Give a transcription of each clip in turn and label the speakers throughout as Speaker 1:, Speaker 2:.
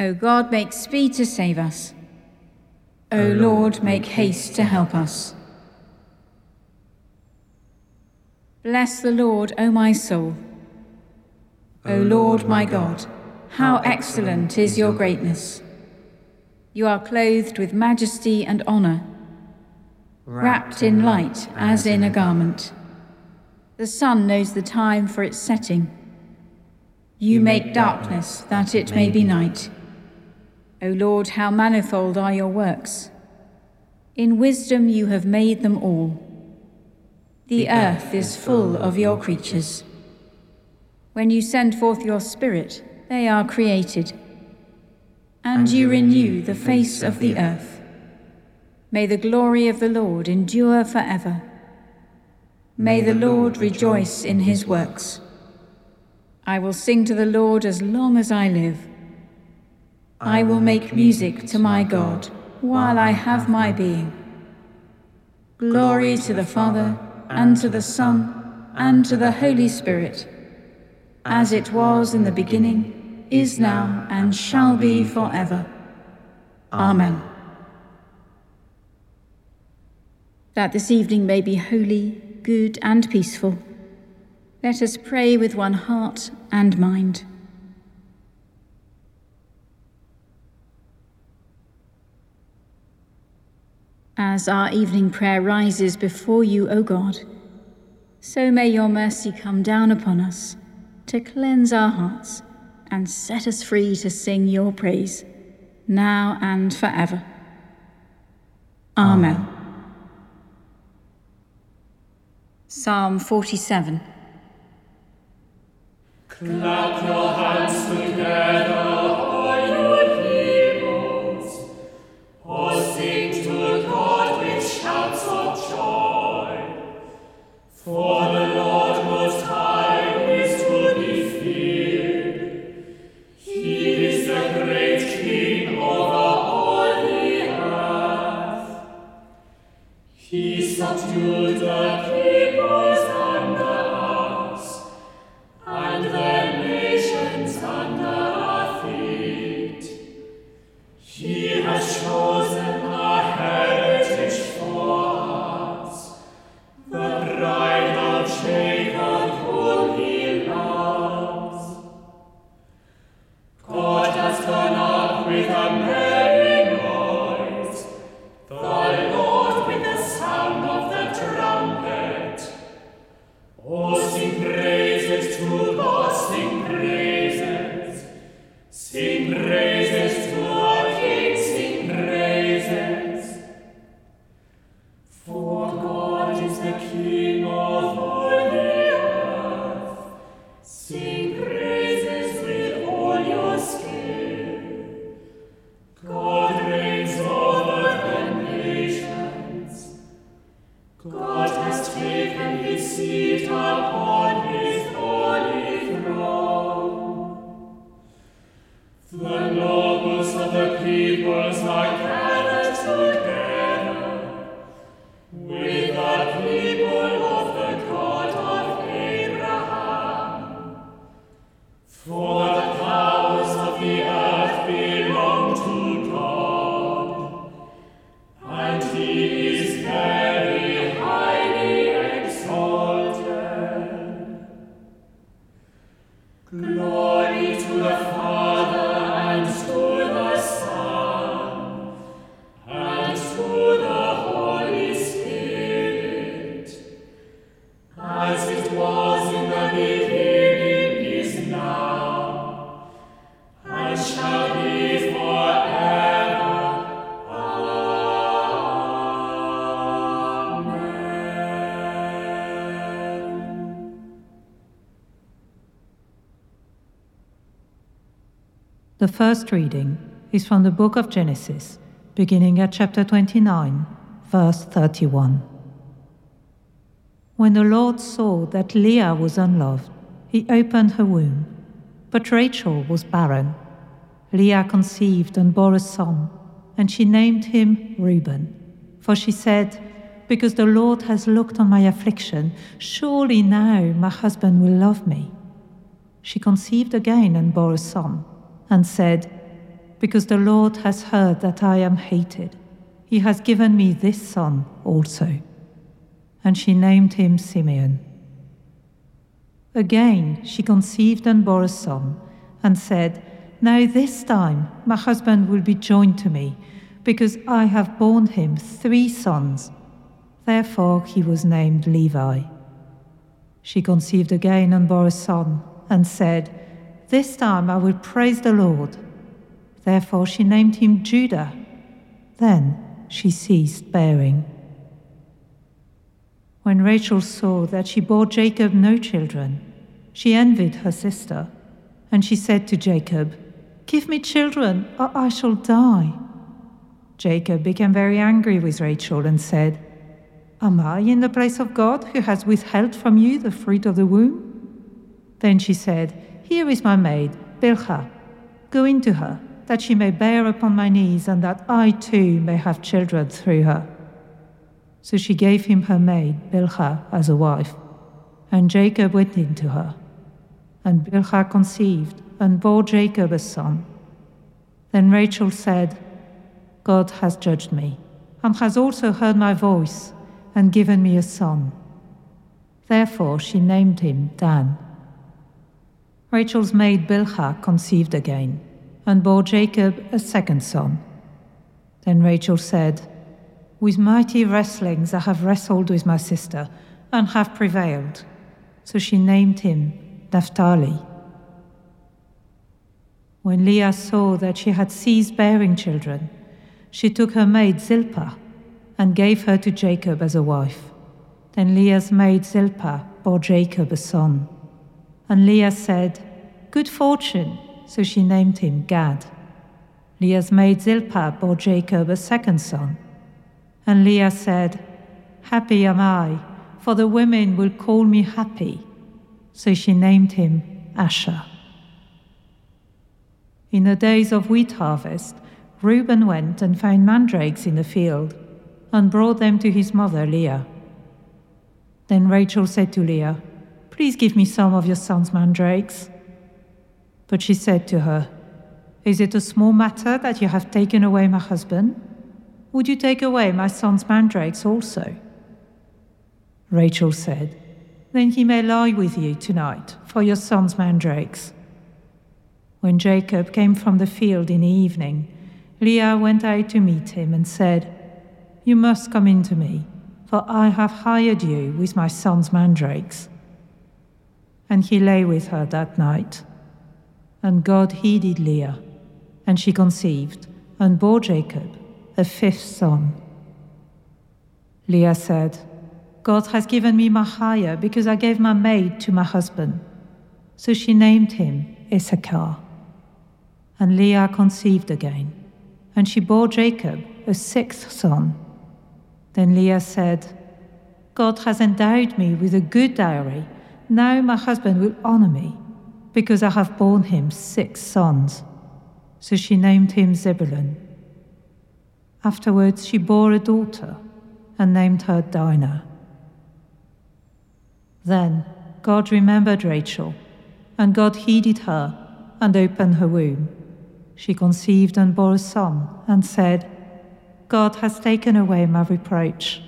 Speaker 1: O God, make speed to save us. O Lord, make haste to help us. Bless the Lord, O my soul. O Lord, my God, how excellent is your greatness. You are clothed with majesty and honor, wrapped in light as in a garment. The sun knows the time for its setting. You make darkness that it may be night. O Lord, how manifold are your works! In wisdom you have made them all. The earth is full of your creatures. When you send forth your Spirit, they are created, and you renew the face of the earth. May the glory of the Lord endure forever. May the Lord rejoice in his works. I will sing to the Lord as long as I live. I will make music to my God while I have my being. Glory to the Father, and to the Son, and to the Holy Spirit, as it was in the beginning, is now, and shall be forever. Amen. That this evening may be holy, good, and peaceful, let us pray with one heart and mind. As our evening prayer rises before you, O God, so may your mercy come down upon us to cleanse our hearts and set us free to sing your praise, now and forever. Amen. Amen. Psalm 47
Speaker 2: Clap your hands together.
Speaker 3: The first reading is from the book of Genesis, beginning at chapter 29, verse 31. When the Lord saw that Leah was unloved, he opened her womb, but Rachel was barren. Leah conceived and bore a son, and she named him Reuben, for she said, Because the Lord has looked on my affliction, surely now my husband will love me. She conceived again and bore a son and said, because the Lord has heard that I am hated. He has given me this son also. And she named him Simeon. Again she conceived and bore a son, and said, Now this time my husband will be joined to me, because I have borne him three sons. Therefore he was named Levi. She conceived again and bore a son, and said, This time I will praise the Lord. Therefore she named him Judah. Then she ceased bearing. When Rachel saw that she bore Jacob no children, she envied her sister, and she said to Jacob, Give me children, or I shall die. Jacob became very angry with Rachel and said, Am I in the place of God who has withheld from you the fruit of the womb? Then she said, Here is my maid, Bilhah. Go into her, that she may bear upon my knees, and that I too may have children through her. So she gave him her maid, Bilhah, as a wife. And Jacob went into her. And Bilhah conceived and bore Jacob a son. Then Rachel said, God has judged me, and has also heard my voice, and given me a son. Therefore she named him Dan. Rachel's maid Bilhah conceived again, and bore Jacob a second son. Then Rachel said, with mighty wrestlings I have wrestled with my sister, and have prevailed. So she named him Naphtali. When Leah saw that she had ceased bearing children, she took her maid Zilpah and gave her to Jacob as a wife. Then Leah's maid Zilpah bore Jacob a son. And Leah said, Good fortune, so she named him Gad. Leah's maid Zilpah bore Jacob a second son. And Leah said, Happy am I, for the women will call me happy. So she named him Asher. In the days of wheat harvest, Reuben went and found mandrakes in the field and brought them to his mother Leah. Then Rachel said to Leah, Please give me some of your son's mandrakes. But she said to her, Is it a small matter that you have taken away my husband? Would you take away my son's mandrakes also? Rachel said, Then he may lie with you tonight for your son's mandrakes. When Jacob came from the field in the evening, Leah went out to meet him and said, You must come in to me, for I have hired you with my son's mandrakes. And he lay with her that night. And God heeded Leah, and she conceived and bore Jacob a fifth son. Leah said, God has given me Mahaya because I gave my maid to my husband. So she named him Issachar. And Leah conceived again, and she bore Jacob a sixth son. Then Leah said, God has endowed me with a good dowry. Now my husband will honor me, because I have borne him six sons. So she named him Zebulun. Afterwards, she bore a daughter and named her Dinah. Then God remembered Rachel, and God heeded her and opened her womb. She conceived and bore a son, and said, God has taken away my reproach.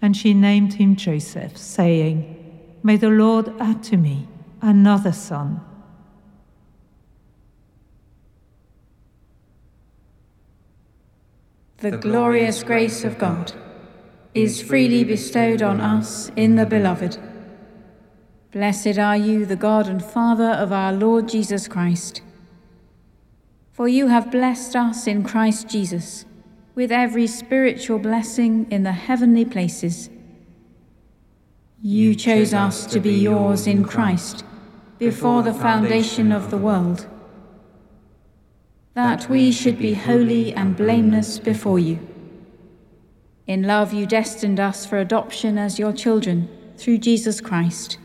Speaker 3: And she named him Joseph, saying, May the Lord add to me another son.
Speaker 1: The glorious grace of God is freely bestowed on us in the Beloved. Blessed are you, the God and Father of our Lord Jesus Christ. For you have blessed us in Christ Jesus with every spiritual blessing in the heavenly places. You chose us to be yours in Christ before the foundation of the world, that we should be holy and blameless before you. In love, you destined us for adoption as your children through Jesus Christ,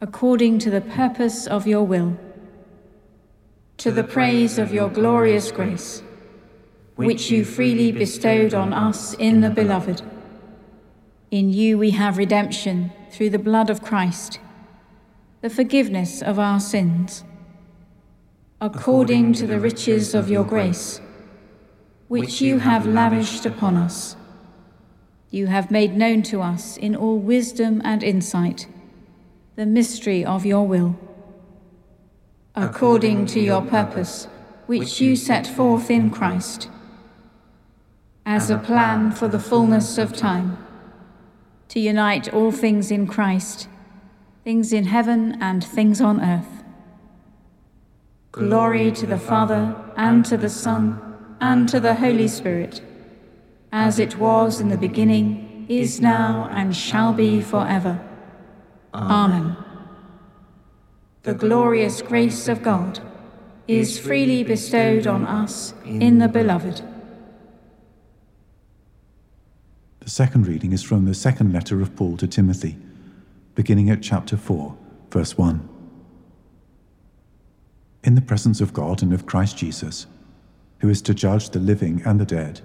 Speaker 1: according to the purpose of your will, to the praise of your glorious grace, which you freely bestowed on us in the Beloved. In you we have redemption through the blood of Christ, the forgiveness of our sins. according to the riches of your grace, which you have lavished upon us. You have made known to us in all wisdom and insight the mystery of your will, according to your purpose, which you set forth in Christ, as a plan for the fullness of time, to unite all things in Christ, things in heaven and things on earth Glory to the Father, and to the Son, and to the Holy Spirit, as it was in the beginning, is now, and shall be forever. Amen. The glorious grace of God is freely bestowed on us in the Beloved.
Speaker 4: The second reading is from the second letter of Paul to Timothy, beginning at chapter 4, verse 1. In the presence of God and of Christ Jesus, who is to judge the living and the dead,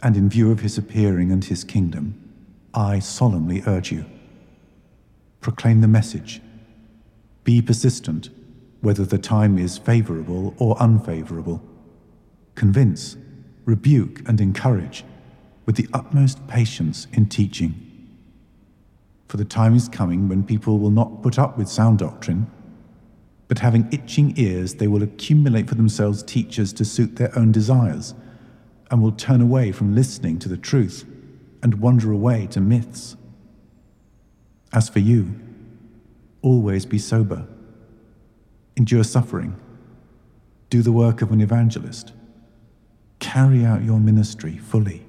Speaker 4: and in view of his appearing and his kingdom, I solemnly urge you proclaim the message. Be persistent, whether the time is favorable or unfavorable. Convince, rebuke, and encourage with the utmost patience in teaching. For the time is coming when people will not put up with sound doctrine but having itching ears, they will accumulate for themselves teachers to suit their own desires, and will turn away from listening to the truth and wander away to myths. As for you, always be sober, endure suffering, do the work of an evangelist, carry out your ministry fully.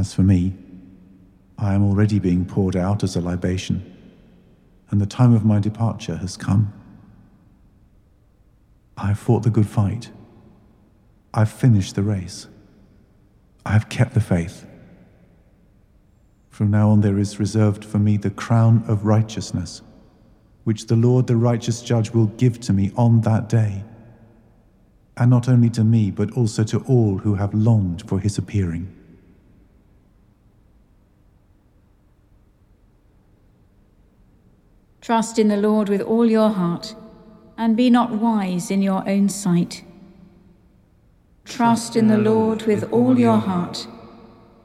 Speaker 4: As for me, I am already being poured out as a libation and the time of my departure has come. I have fought the good fight. I've finished the race. I have kept the faith. From now on, there is reserved for me the crown of righteousness, which the Lord, the righteous judge, will give to me on that day. And not only to me, but also to all who have longed for his appearing.
Speaker 1: Trust in the Lord with all your heart, and be not wise in your own sight. Trust in the Lord with all your heart,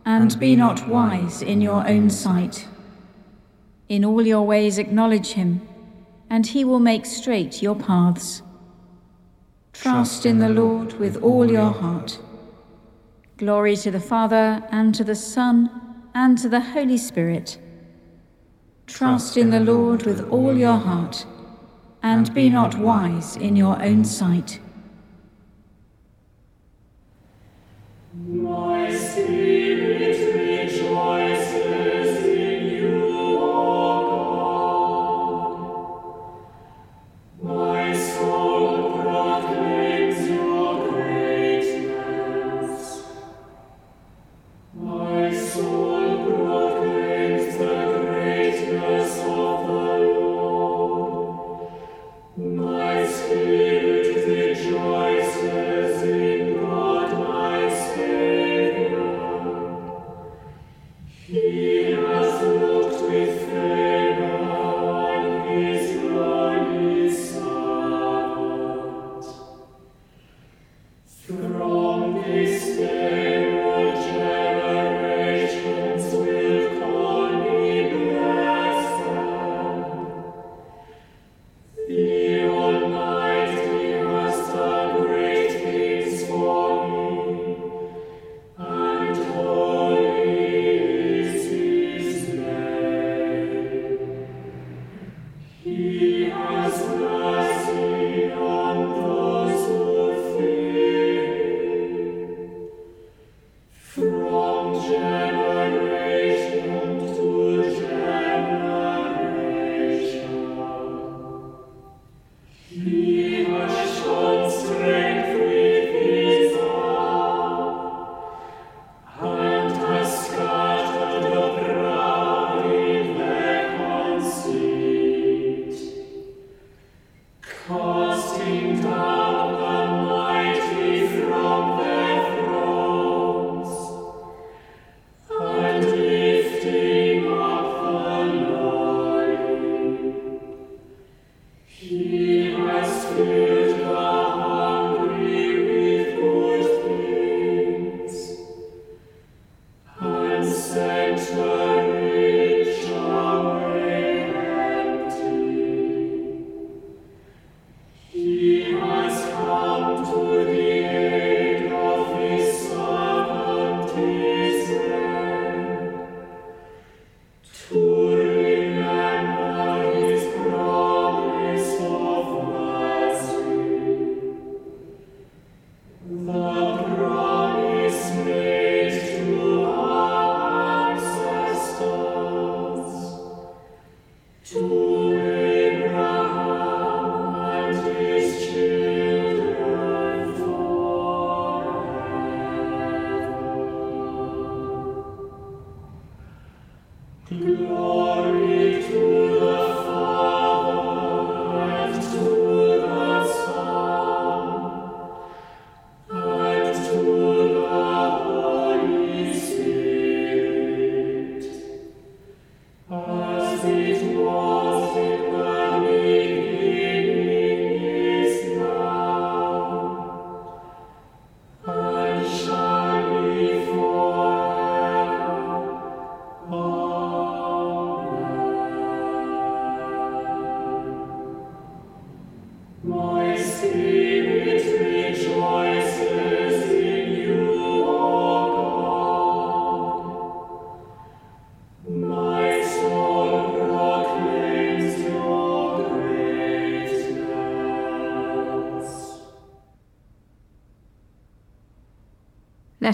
Speaker 1: and be not wise in your own sight. In all your ways acknowledge him, and he will make straight your paths. Trust in the Lord with all your heart. Glory to the Father, and to the Son, and to the Holy Spirit Trust in the Lord with all your heart, and be not wise in your own sight.
Speaker 2: My spirit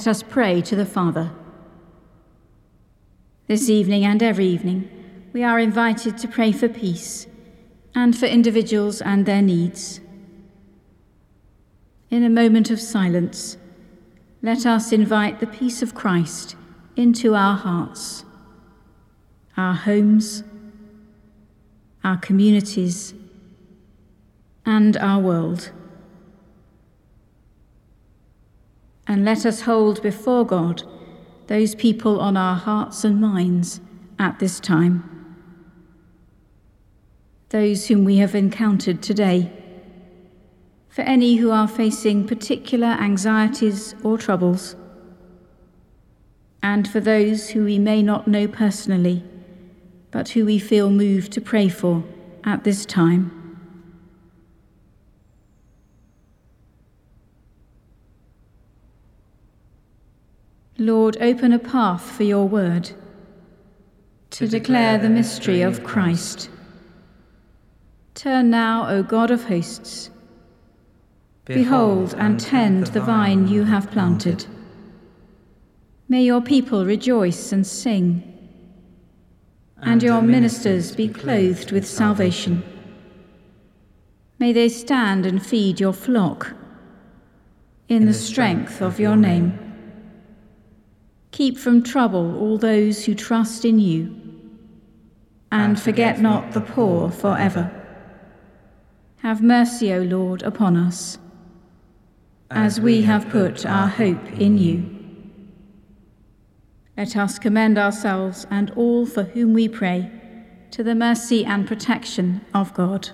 Speaker 1: Let us pray to the Father. This evening and every evening, we are invited to pray for peace and for individuals and their needs. In a moment of silence, let us invite the peace of Christ into our hearts, our homes, our communities, and our world. And let us hold before God those people on our hearts and minds at this time. Those whom we have encountered today. For any who are facing particular anxieties or troubles. And for those who we may not know personally, but who we feel moved to pray for at this time. Lord, open a path for your word to declare the mystery of Christ. Turn now, O God of hosts. Behold and tend the vine you have planted. May your people rejoice and sing, and your ministers be clothed with salvation. May they stand and feed your flock in the strength of your name. Keep from trouble all those who trust in you, and forget not the poor forever. Have mercy, O Lord, upon us, as we have put our hope in you. Let us commend ourselves and all for whom we pray to the mercy and protection of God.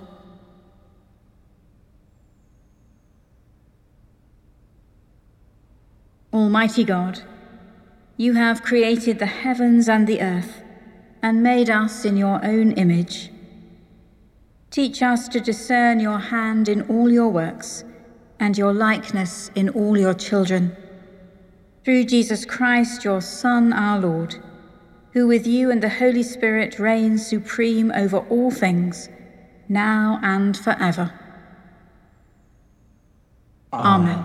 Speaker 1: Almighty God, you have created the heavens and the earth and made us in your own image. Teach us to discern your hand in all your works and your likeness in all your children. Through Jesus Christ, your Son, our Lord, who with you and the Holy Spirit reigns supreme over all things, now and forever. Amen.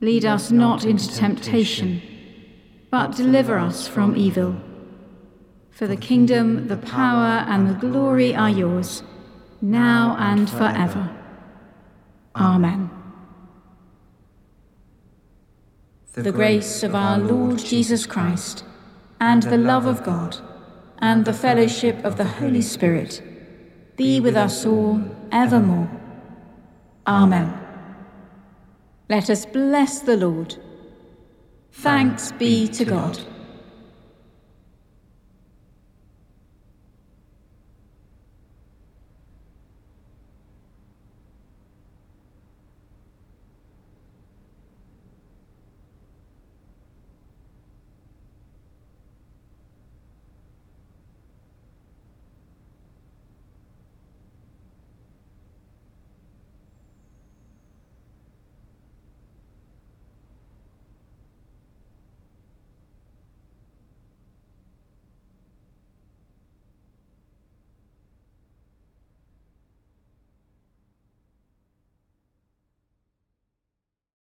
Speaker 1: Lead us not into temptation, but deliver us from evil. For the kingdom, the power, and the glory are yours, now and forever. Amen. The grace of our Lord Jesus Christ, and the love of God, and the fellowship of the Holy Spirit be with us all evermore. Amen. Let us bless the Lord. Thanks be to God.